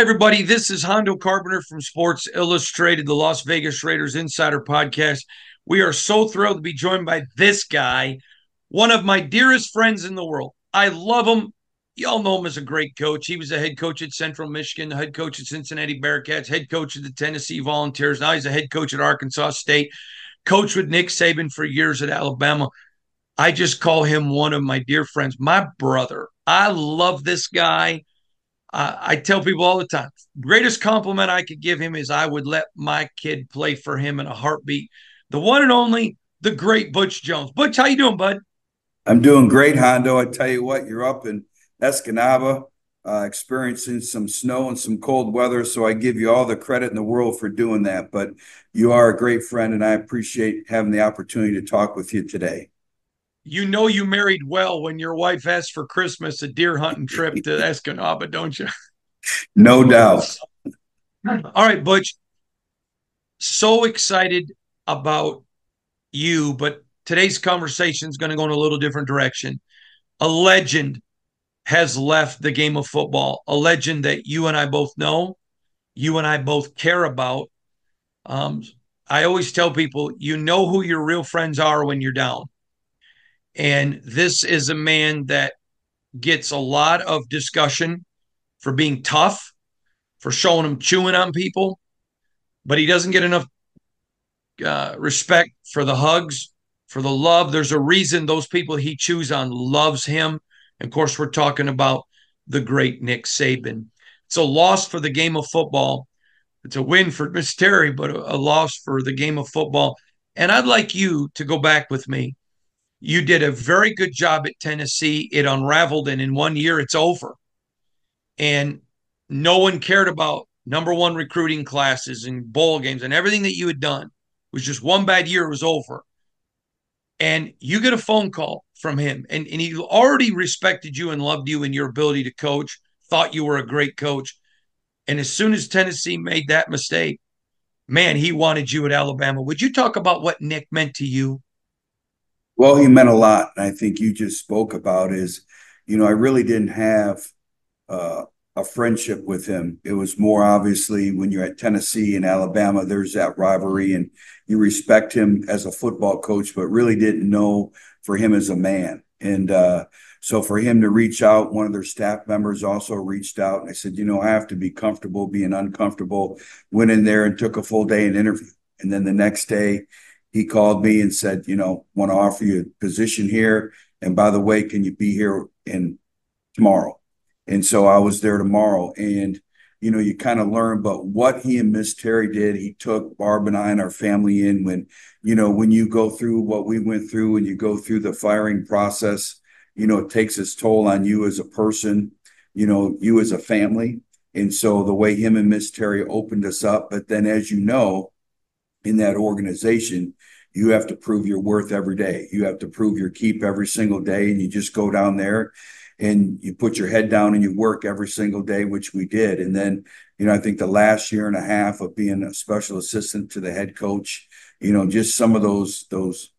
Everybody, this is Hondo Carpenter from Sports Illustrated, the Las Vegas Raiders Insider Podcast. We are so thrilled to be joined by this guy, one of my dearest friends in the world. I love him. Y'all know him as a great coach. He was a head coach at Central Michigan, head coach at Cincinnati Bearcats, head coach of the Tennessee Volunteers. Now he's a head coach at Arkansas State, coach with Nick Saban for years at Alabama. I just call him one of my dear friends, my brother. I love this guy. I tell people all the time, greatest compliment I could give him is I would let my kid play for him in a heartbeat. The one and only, the great Butch Jones. Butch, how you doing, bud? I'm doing great, Hondo. I tell you what, you're up in Escanaba, uh, experiencing some snow and some cold weather. So I give you all the credit in the world for doing that. But you are a great friend, and I appreciate having the opportunity to talk with you today you know you married well when your wife asked for Christmas a deer hunting trip to Escanaba, don't you? No doubt. All right, Butch. So excited about you, but today's conversation is going to go in a little different direction. A legend has left the game of football, a legend that you and I both know, you and I both care about. Um, I always tell people, you know who your real friends are when you're down. And this is a man that gets a lot of discussion for being tough, for showing him chewing on people, but he doesn't get enough uh, respect for the hugs, for the love. There's a reason those people he chews on loves him. And of course, we're talking about the great Nick Saban. It's a loss for the game of football. It's a win for Miss Terry, but a, a loss for the game of football. And I'd like you to go back with me you did a very good job at Tennessee. It unraveled, and in one year, it's over. And no one cared about number one recruiting classes and bowl games and everything that you had done. It was just one bad year, it was over. And you get a phone call from him, and, and he already respected you and loved you and your ability to coach, thought you were a great coach. And as soon as Tennessee made that mistake, man, he wanted you at Alabama. Would you talk about what Nick meant to you? Well, he meant a lot. And I think you just spoke about is, you know, I really didn't have uh, a friendship with him. It was more obviously when you're at Tennessee and Alabama, there's that rivalry and you respect him as a football coach, but really didn't know for him as a man. And uh, so for him to reach out, one of their staff members also reached out and I said, you know, I have to be comfortable being uncomfortable. Went in there and took a full day and interview. And then the next day, he called me and said, you know, want to offer you a position here. And by the way, can you be here in tomorrow? And so I was there tomorrow. And, you know, you kind of learn, but what he and Miss Terry did, he took Barb and I and our family in when, you know, when you go through what we went through and you go through the firing process, you know, it takes its toll on you as a person, you know, you as a family. And so the way him and Miss Terry opened us up, but then as you know, in that organization, you have to prove your worth every day. You have to prove your keep every single day. And you just go down there and you put your head down and you work every single day, which we did. And then, you know, I think the last year and a half of being a special assistant to the head coach, you know, just some of those, those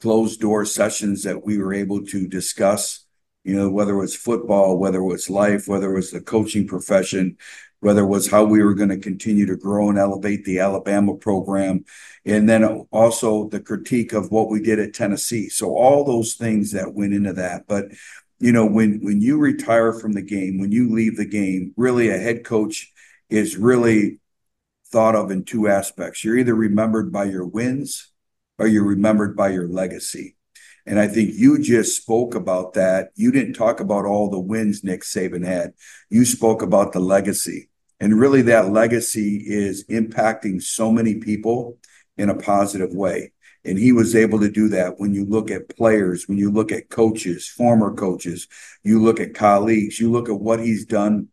closed door sessions that we were able to discuss, you know, whether it was football, whether it was life, whether it was the coaching profession, whether it was how we were going to continue to grow and elevate the Alabama program, and then also the critique of what we did at Tennessee. So all those things that went into that. But you know, when when you retire from the game, when you leave the game, really a head coach is really thought of in two aspects. You're either remembered by your wins or you're remembered by your legacy. And I think you just spoke about that. You didn't talk about all the wins Nick Saban had. You spoke about the legacy. And really, that legacy is impacting so many people in a positive way. And he was able to do that when you look at players, when you look at coaches, former coaches, you look at colleagues, you look at what he's done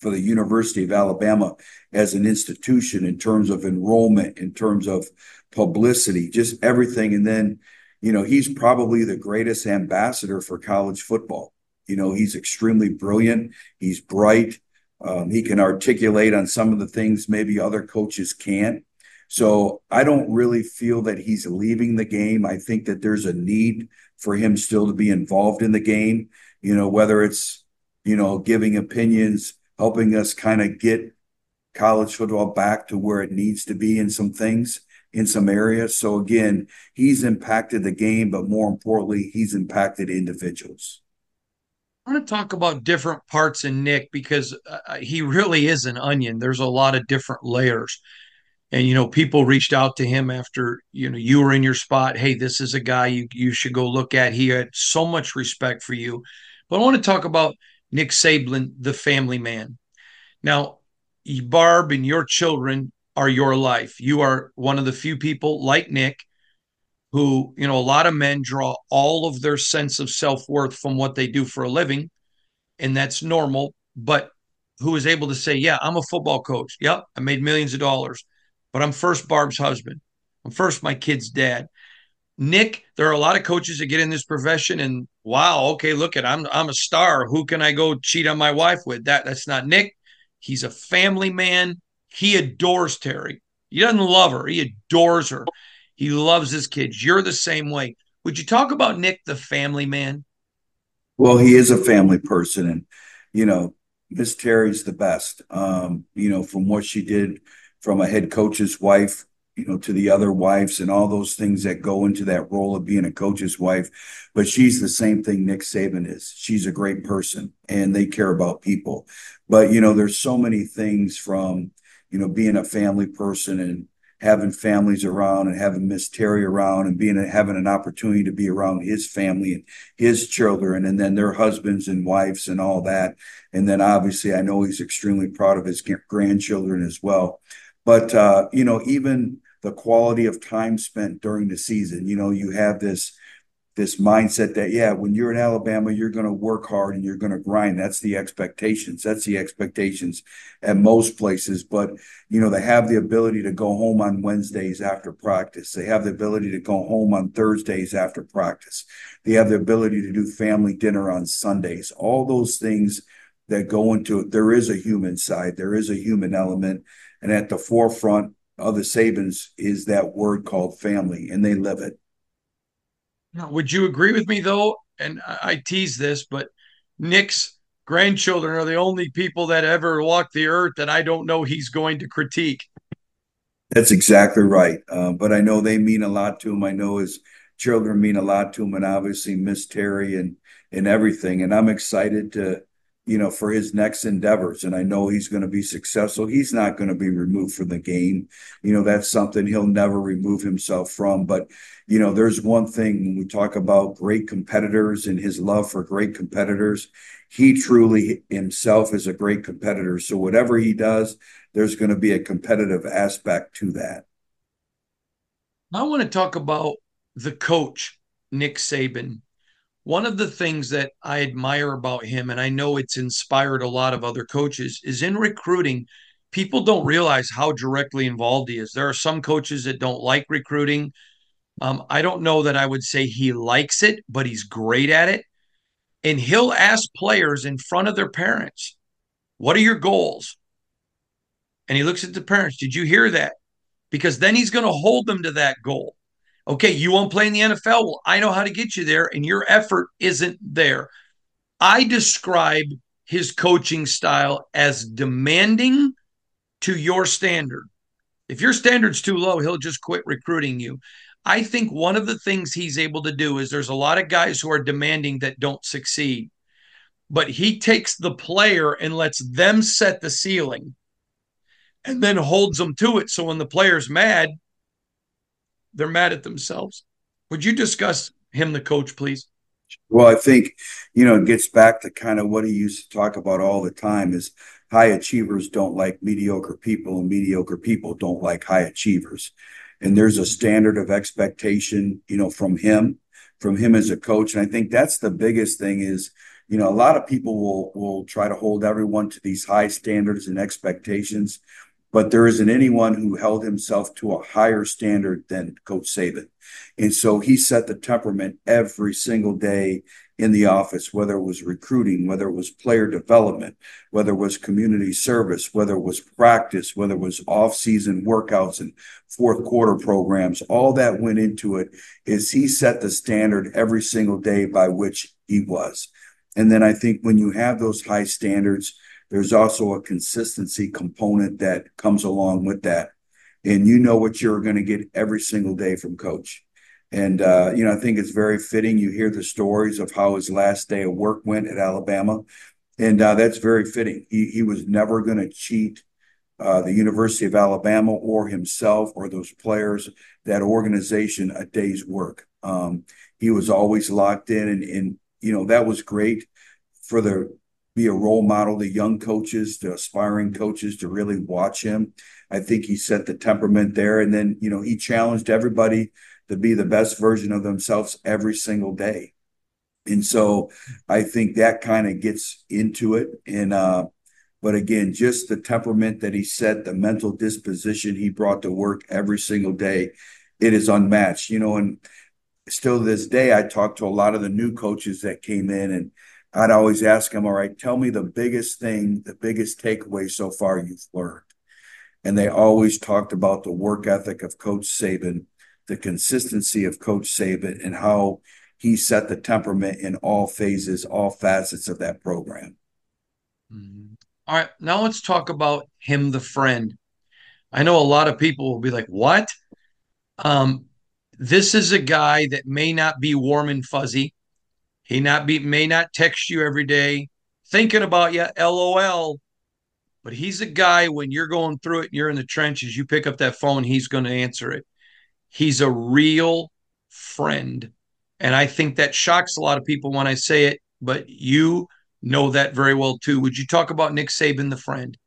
for the University of Alabama as an institution in terms of enrollment, in terms of publicity, just everything. And then, you know, he's probably the greatest ambassador for college football. You know, he's extremely brilliant, he's bright, um, he can articulate on some of the things maybe other coaches can't. So I don't really feel that he's leaving the game. I think that there's a need for him still to be involved in the game, you know, whether it's, you know, giving opinions helping us kind of get college football back to where it needs to be in some things in some areas. So again, he's impacted the game, but more importantly, he's impacted individuals. I want to talk about different parts in Nick because uh, he really is an onion. There's a lot of different layers. And you know, people reached out to him after you know you were in your spot. Hey, this is a guy you you should go look at. He had so much respect for you. But I want to talk about Nick Saban, the family man. Now, Barb and your children are your life. You are one of the few people like Nick who, you know, a lot of men draw all of their sense of self worth from what they do for a living, and that's normal, but who is able to say, Yeah, I'm a football coach. Yep, I made millions of dollars, but I'm first Barb's husband. I'm first my kid's dad. Nick, there are a lot of coaches that get in this profession and wow, okay, look at I'm I'm a star. Who can I go cheat on my wife with? That that's not Nick. He's a family man. He adores Terry. He doesn't love her. He adores her. He loves his kids. You're the same way. Would you talk about Nick, the family man? Well, he is a family person, and you know, Miss Terry's the best. Um, you know, from what she did from a head coach's wife, you know, to the other wives and all those things that go into that role of being a coach's wife. But she's the same thing Nick Saban is. She's a great person and they care about people. But, you know, there's so many things from, you know, being a family person and having families around and having Miss Terry around and being having an opportunity to be around his family and his children and then their husbands and wives and all that. And then obviously I know he's extremely proud of his grandchildren as well. But uh, you know, even the quality of time spent during the season, you know, you have this this mindset that yeah when you're in alabama you're going to work hard and you're going to grind. That's the expectations. That's the expectations at most places. But you know they have the ability to go home on wednesdays after practice. They have the ability to go home on thursdays after practice. They have the ability to do family dinner on sundays. All those things that go into it there is a human side. There is a human element. And at the forefront of the Sabans is that word called family and they live it now, would you agree with me though? And I tease this, but Nick's grandchildren are the only people that ever walked the earth that I don't know he's going to critique. That's exactly right. Uh, but I know they mean a lot to him. I know his children mean a lot to him, and obviously Miss Terry and and everything. And I'm excited to you know, for his next endeavors. And I know he's going to be successful. He's not going to be removed from the game. You know, that's something he'll never remove himself from. But, you know, there's one thing when we talk about great competitors and his love for great competitors, he truly himself is a great competitor. So whatever he does, there's going to be a competitive aspect to that. I want to talk about the coach, Nick Saban one of the things that I admire about him, and I know it's inspired a lot of other coaches, is in recruiting, people don't realize how directly involved he is. There are some coaches that don't like recruiting. Um, I don't know that I would say he likes it, but he's great at it. And he'll ask players in front of their parents, What are your goals? And he looks at the parents, Did you hear that? Because then he's going to hold them to that goal. Okay, you won't play in the NFL. Well, I know how to get you there, and your effort isn't there. I describe his coaching style as demanding to your standard. If your standard's too low, he'll just quit recruiting you. I think one of the things he's able to do is there's a lot of guys who are demanding that don't succeed, but he takes the player and lets them set the ceiling and then holds them to it. So when the player's mad, they're mad at themselves. Would you discuss him, the coach, please? Well, I think, you know, it gets back to kind of what he used to talk about all the time is high achievers don't like mediocre people and mediocre people don't like high achievers. And there's a standard of expectation, you know, from him, from him as a coach. And I think that's the biggest thing is, you know, a lot of people will will try to hold everyone to these high standards and expectations but there isn't anyone who held himself to a higher standard than Coach Saban. And so he set the temperament every single day in the office, whether it was recruiting, whether it was player development, whether it was community service, whether it was practice, whether it was off-season workouts and fourth quarter programs, all that went into it is he set the standard every single day by which he was. And then I think when you have those high standards, there's also a consistency component that comes along with that. And you know what you're going to get every single day from coach. And, uh, you know, I think it's very fitting. You hear the stories of how his last day of work went at Alabama. And uh, that's very fitting. He, he was never going to cheat uh, the University of Alabama or himself or those players, that organization, a day's work. Um, he was always locked in, and, and you know that was great for the be a role model to young coaches, to aspiring coaches to really watch him. I think he set the temperament there, and then you know he challenged everybody to be the best version of themselves every single day. And so I think that kind of gets into it. And uh, but again, just the temperament that he set, the mental disposition he brought to work every single day, it is unmatched. You know, and still to this day, I talk to a lot of the new coaches that came in, and I'd always ask them, "All right, tell me the biggest thing, the biggest takeaway so far you've learned." And they always talked about the work ethic of Coach Saban, the consistency of Coach Saban, and how he set the temperament in all phases, all facets of that program. Mm-hmm. All right, now let's talk about him, the friend. I know a lot of people will be like, "What?" Um, this is a guy that may not be warm and fuzzy. He not be may not text you every day, thinking about you, lol. But he's a guy when you're going through it and you're in the trenches, you pick up that phone, he's going to answer it. He's a real friend. And I think that shocks a lot of people when I say it, but you know that very well too. Would you talk about Nick Saban, the friend?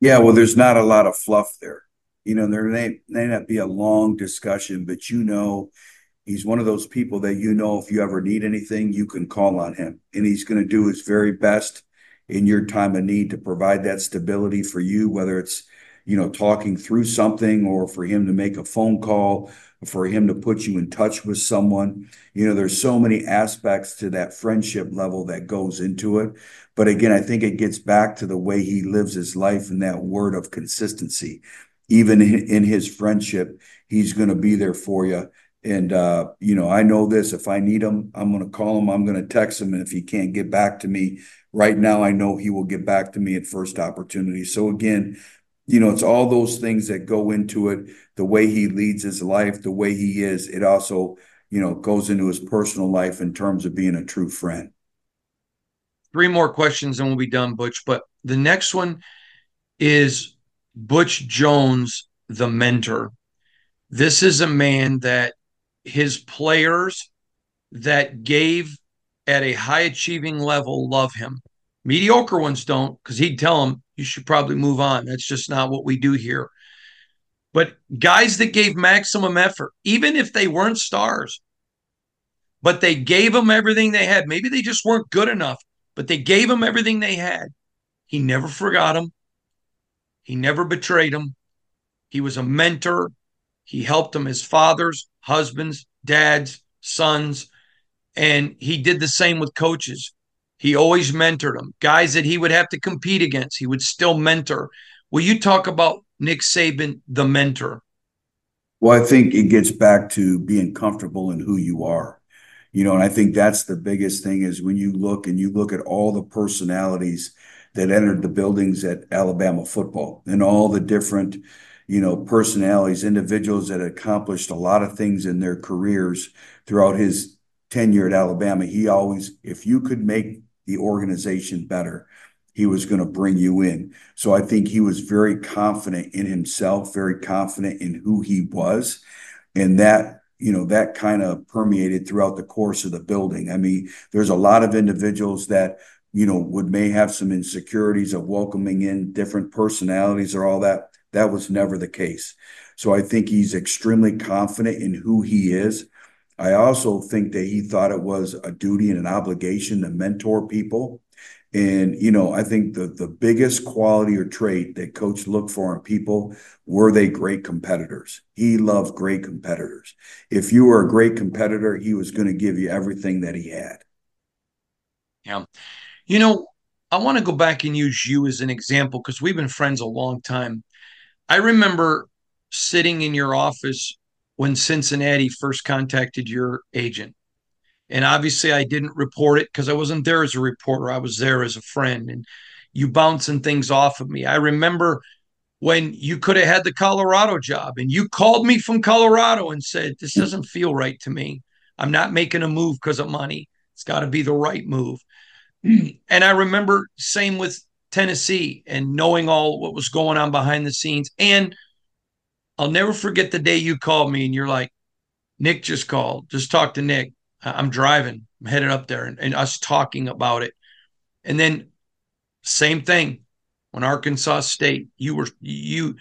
Yeah, well, there's not a lot of fluff there. You know, there may, may not be a long discussion, but you know, he's one of those people that you know if you ever need anything, you can call on him. And he's going to do his very best in your time of need to provide that stability for you, whether it's, you know, talking through something or for him to make a phone call for him to put you in touch with someone. You know, there's so many aspects to that friendship level that goes into it. But again, I think it gets back to the way he lives his life and that word of consistency. Even in his friendship, he's going to be there for you. And, uh, you know, I know this if I need him, I'm going to call him, I'm going to text him. And if he can't get back to me right now, I know he will get back to me at first opportunity. So, again, you know, it's all those things that go into it. The way he leads his life, the way he is, it also, you know, goes into his personal life in terms of being a true friend. Three more questions and we'll be done, Butch. But the next one is Butch Jones, the mentor. This is a man that his players that gave at a high achieving level love him. Mediocre ones don't, because he'd tell them, you should probably move on. That's just not what we do here. But guys that gave maximum effort, even if they weren't stars, but they gave them everything they had. Maybe they just weren't good enough, but they gave them everything they had. He never forgot them. He never betrayed them. He was a mentor. He helped them as fathers, husbands, dads, sons. And he did the same with coaches. He always mentored them. Guys that he would have to compete against, he would still mentor. Will you talk about Nick Saban, the mentor? Well, I think it gets back to being comfortable in who you are. You know, and I think that's the biggest thing is when you look and you look at all the personalities that entered the buildings at Alabama football and all the different, you know, personalities, individuals that accomplished a lot of things in their careers throughout his tenure at Alabama. He always, if you could make the organization better. He was going to bring you in. So I think he was very confident in himself, very confident in who he was. And that, you know, that kind of permeated throughout the course of the building. I mean, there's a lot of individuals that, you know, would may have some insecurities of welcoming in different personalities or all that. That was never the case. So I think he's extremely confident in who he is. I also think that he thought it was a duty and an obligation to mentor people. And, you know, I think the, the biggest quality or trait that coach looked for in people were they great competitors. He loved great competitors. If you were a great competitor, he was going to give you everything that he had. Yeah. You know, I want to go back and use you as an example because we've been friends a long time. I remember sitting in your office when Cincinnati first contacted your agent. And obviously, I didn't report it because I wasn't there as a reporter. I was there as a friend. And you bouncing things off of me. I remember when you could have had the Colorado job and you called me from Colorado and said, This doesn't feel right to me. I'm not making a move because of money. It's got to be the right move. And I remember same with Tennessee and knowing all what was going on behind the scenes. And I'll never forget the day you called me and you're like, Nick just called. Just talk to Nick. I'm driving. I'm headed up there and, and us talking about it. And then same thing when Arkansas State, you were you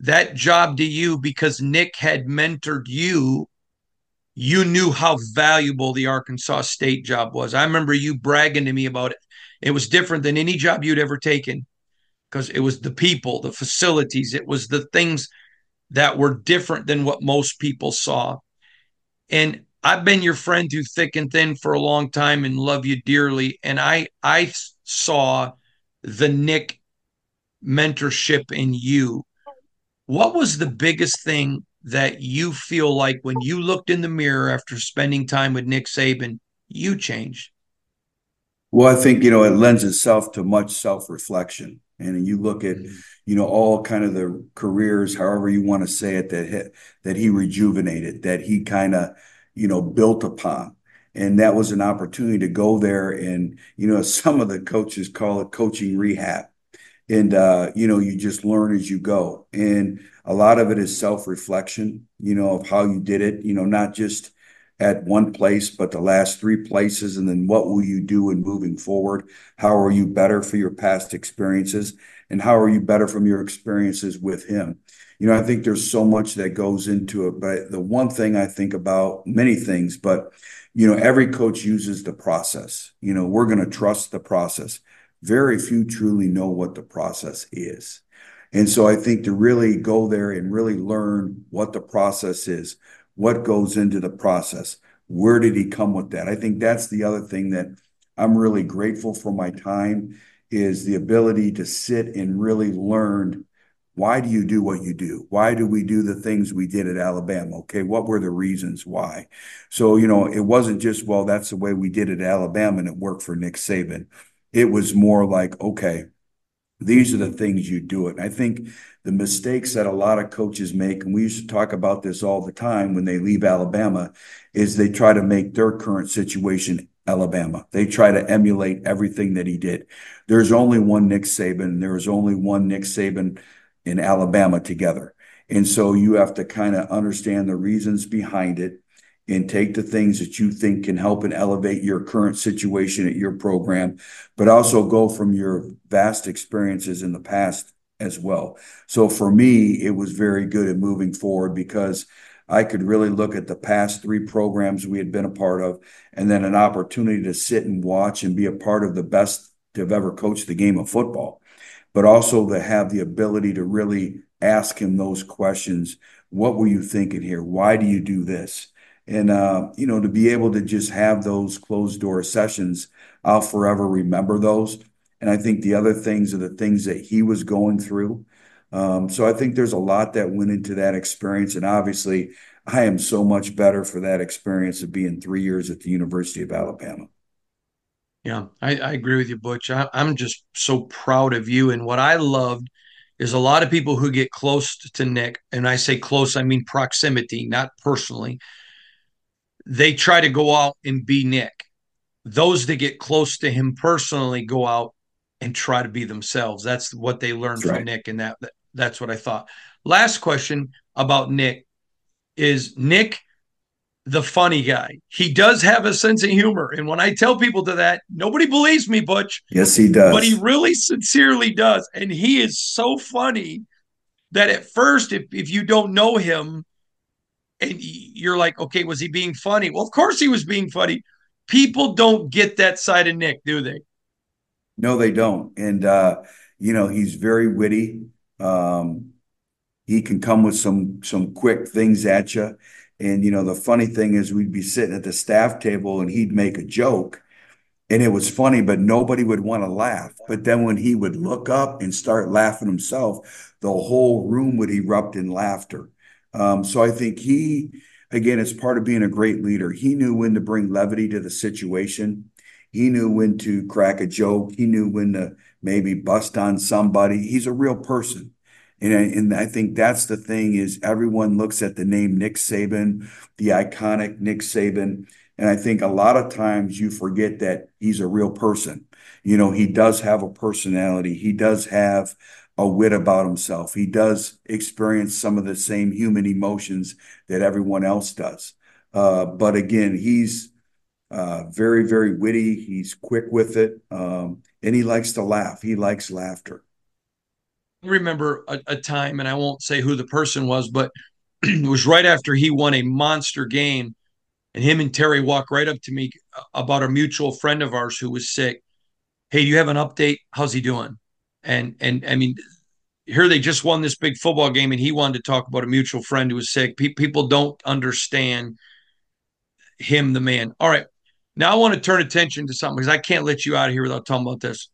that job to you because Nick had mentored you. You knew how valuable the Arkansas State job was. I remember you bragging to me about it. It was different than any job you'd ever taken because it was the people, the facilities, it was the things that were different than what most people saw. And I've been your friend through thick and thin for a long time and love you dearly. And I I saw the Nick mentorship in you. What was the biggest thing that you feel like when you looked in the mirror after spending time with Nick Saban, you changed? Well, I think, you know, it lends itself to much self reflection. And you look at, mm-hmm. you know, all kind of the careers, however you want to say it, that he, that he rejuvenated, that he kind of, you know, built upon. And that was an opportunity to go there and, you know, some of the coaches call it coaching rehab and uh, you know you just learn as you go and a lot of it is self-reflection you know of how you did it you know not just at one place but the last three places and then what will you do in moving forward? How are you better for your past experiences and how are you better from your experiences with him? You know i think there's so much that goes into it but the one thing i think about many things but you know every coach uses the process. You know we're going to trust the process. Very few truly know what the process is. And so I think to really go there and really learn what the process is, what goes into the process, where did he come with that? I think that's the other thing that I'm really grateful for my time is the ability to sit and really learn why do you do what you do? Why do we do the things we did at Alabama? Okay, what were the reasons why? So, you know, it wasn't just, well, that's the way we did it at Alabama and it worked for Nick Saban. It was more like, okay, these are the things you do it. I think the mistakes that a lot of coaches make, and we used to talk about this all the time when they leave Alabama, is they try to make their current situation Alabama. They try to emulate everything that he did. There's only one Nick Saban. There is only one Nick Saban in Alabama together. And so you have to kind of understand the reasons behind it and take the things that you think can help and elevate your current situation at your program, but also go from your vast experiences in the past as well. So for me, it was very good at moving forward because I could really look at the past three programs we had been a part of, and then an opportunity to sit and watch and be a part of the best to have ever coached the game of football, but also to have the ability to really ask him those questions. What were you thinking here? Why do you do this? And, uh, you know, to be able to just have those closed door sessions, I'll forever remember those. And I think the other things are the things that he was going through. Um, so I think there's a lot that went into that experience. And obviously, I am so much better for that experience of being three years at the University of Alabama. Yeah, I, I agree with you, Butch. I, I'm just so proud of you. And what I loved is a lot of people who get close to Nick, and I say close, I mean proximity, not personally they try to go out and be Nick. Those that get close to him personally go out and try to be themselves. That's what they learned that's from right. Nick, and that, that that's what I thought. Last question about Nick is Nick the funny guy. He does have a sense of humor. And when I tell people to that, nobody believes me, Butch. Yes, he does. But he really sincerely does. And he is so funny that at first, if, if you don't know him, and you're like, okay, was he being funny? Well, of course he was being funny. People don't get that side of Nick, do they? No, they don't. And uh, you know, he's very witty. Um, he can come with some some quick things at you. And you know, the funny thing is, we'd be sitting at the staff table, and he'd make a joke, and it was funny, but nobody would want to laugh. But then when he would look up and start laughing himself, the whole room would erupt in laughter. Um, so I think he, again, it's part of being a great leader, he knew when to bring levity to the situation. He knew when to crack a joke. He knew when to maybe bust on somebody. He's a real person. And I, and I think that's the thing is everyone looks at the name Nick Saban, the iconic Nick Saban. And I think a lot of times you forget that he's a real person. You know, he does have a personality. He does have a wit about himself. He does experience some of the same human emotions that everyone else does. Uh, but again, he's uh, very, very witty. He's quick with it. Um, and he likes to laugh. He likes laughter. I remember a, a time, and I won't say who the person was, but it was right after he won a monster game. And him and Terry walked right up to me about a mutual friend of ours who was sick. Hey, do you have an update? How's he doing? And and I mean, here they just won this big football game, and he wanted to talk about a mutual friend who was sick. Pe- people don't understand him, the man. All right, now I want to turn attention to something because I can't let you out of here without talking about this.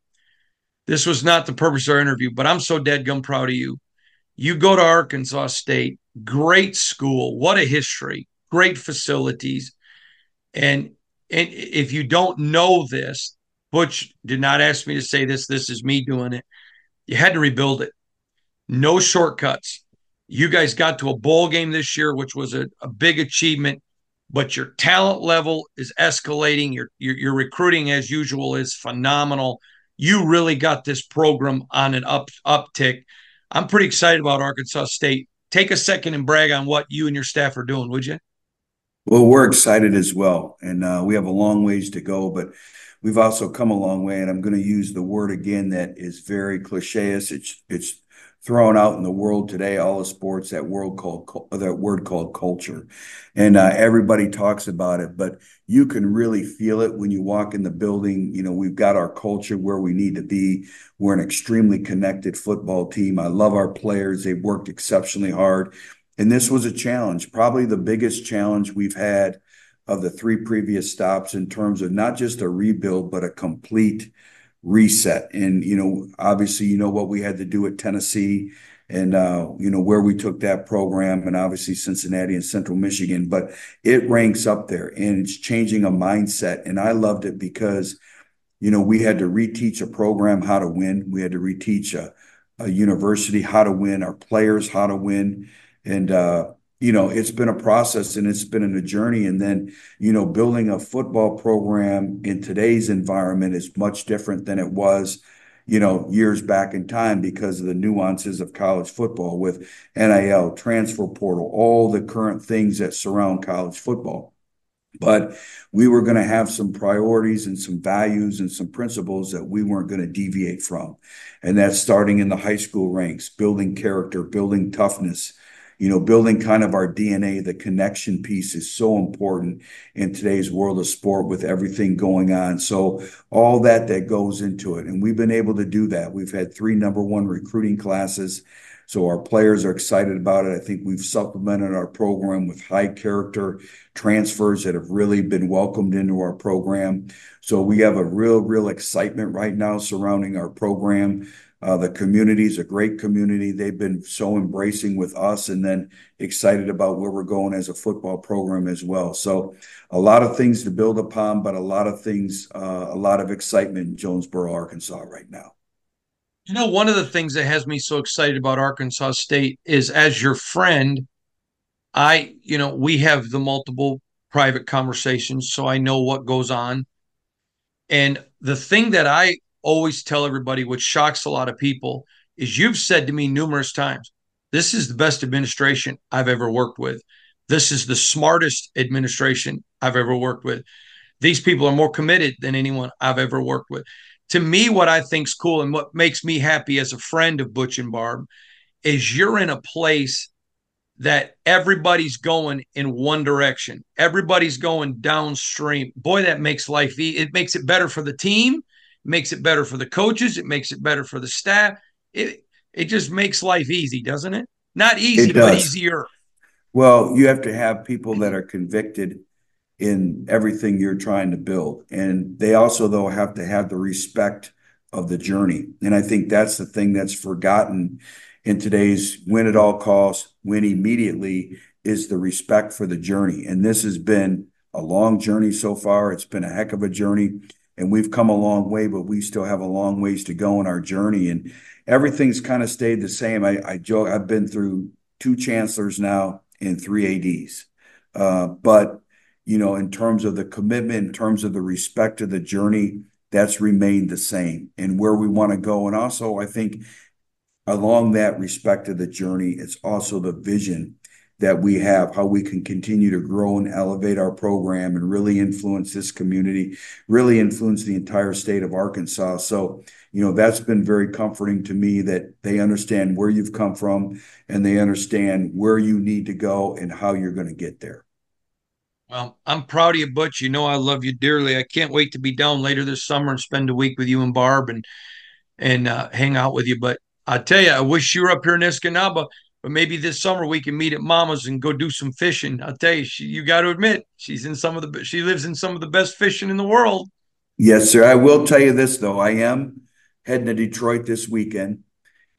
This was not the purpose of our interview, but I'm so dead gum proud of you. You go to Arkansas State, great school, what a history, great facilities, and and if you don't know this, Butch did not ask me to say this. This is me doing it. You had to rebuild it. No shortcuts. You guys got to a bowl game this year, which was a, a big achievement but your talent level is escalating. Your, your, your recruiting, as usual, is phenomenal. You really got this program on an up uptick. I'm pretty excited about Arkansas State. Take a second and brag on what you and your staff are doing, would you? Well, we're excited as well, and uh, we have a long ways to go, but we've also come a long way. And I'm going to use the word again that is very cliche. It's it's thrown out in the world today, all the sports, that world called that word called culture, and uh, everybody talks about it, but you can really feel it when you walk in the building. You know, we've got our culture where we need to be. We're an extremely connected football team. I love our players; they've worked exceptionally hard, and this was a challenge, probably the biggest challenge we've had of the three previous stops in terms of not just a rebuild, but a complete reset. And, you know, obviously, you know what we had to do at Tennessee and, uh, you know, where we took that program and obviously Cincinnati and Central Michigan, but it ranks up there and it's changing a mindset. And I loved it because, you know, we had to reteach a program how to win. We had to reteach a, a university how to win, our players how to win. And, uh, you know, it's been a process and it's been a journey. And then, you know, building a football program in today's environment is much different than it was, you know, years back in time because of the nuances of college football with NIL, transfer portal, all the current things that surround college football. But we were going to have some priorities and some values and some principles that we weren't going to deviate from. And that's starting in the high school ranks, building character, building toughness, you know, building kind of our DNA, the connection piece is so important in today's world of sport with everything going on. So all that that goes into it. And we've been able to do that. We've had three number one recruiting classes. So our players are excited about it. I think we've supplemented our program with high character transfers that have really been welcomed into our program. So we have a real, real excitement right now surrounding our program. Uh, the community is a great community. They've been so embracing with us and then excited about where we're going as a football program as well. So a lot of things to build upon, but a lot of things, uh, a lot of excitement in Jonesboro, Arkansas right now. You know, one of the things that has me so excited about Arkansas State is as your friend, I, you know, we have the multiple private conversations, so I know what goes on. And the thing that I always tell everybody, which shocks a lot of people, is you've said to me numerous times, this is the best administration I've ever worked with. This is the smartest administration I've ever worked with. These people are more committed than anyone I've ever worked with. To me, what I think's cool and what makes me happy as a friend of Butch and Barb is you're in a place that everybody's going in one direction. Everybody's going downstream. Boy, that makes life it makes it better for the team makes it better for the coaches. It makes it better for the staff. It it just makes life easy, doesn't it? Not easy, but easier. Well, you have to have people that are convicted in everything you're trying to build. And they also, though, have to have the respect of the journey. And I think that's the thing that's forgotten in today's win at all costs, win immediately is the respect for the journey. And this has been a long journey so far. It's been a heck of a journey and we've come a long way, but we still have a long ways to go in our journey. And everything's kind of stayed the same. I, I joke, I've been through two chancellors now and three ADs. Uh, but, you know, in terms of the commitment, in terms of the respect of the journey, that's remained the same and where we want to go. And also, I think along that respect of the journey, it's also the vision that we have, how we can continue to grow and elevate our program and really influence this community, really influence the entire state of Arkansas. So, you know, that's been very comforting to me that they understand where you've come from and they understand where you need to go and how you're going to get there. Well, I'm proud of you, Butch. You know I love you dearly. I can't wait to be down later this summer and spend a week with you and Barb and and uh, hang out with you. But I tell you, I wish you were up here in Escanaba. But maybe this summer we can meet at Mama's and go do some fishing. I'll tell you, she, you got to admit, she's in some of the she lives in some of the best fishing in the world. Yes, sir. I will tell you this though, I am heading to Detroit this weekend,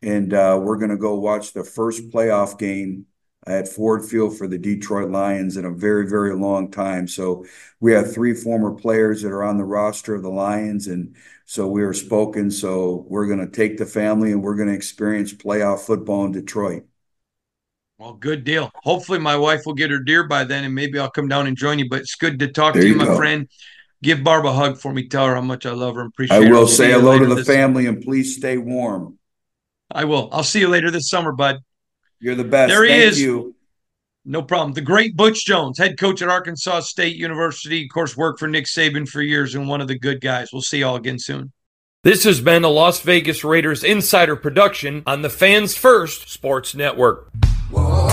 and uh, we're going to go watch the first playoff game at Ford Field for the Detroit Lions in a very, very long time. So we have three former players that are on the roster of the Lions, and so we are spoken. So we're going to take the family and we're going to experience playoff football in Detroit. Well, good deal. Hopefully, my wife will get her deer by then, and maybe I'll come down and join you. But it's good to talk there to you, you my friend. Give Barb a hug for me. Tell her how much I love her and appreciate I her. I will say hello to the family and please stay warm. I will. I'll see you later this summer, bud. You're the best. There he Thank is. You. No problem. The great Butch Jones, head coach at Arkansas State University. Of course, worked for Nick Saban for years and one of the good guys. We'll see y'all again soon. This has been a Las Vegas Raiders insider production on the Fans First Sports Network. Whoa.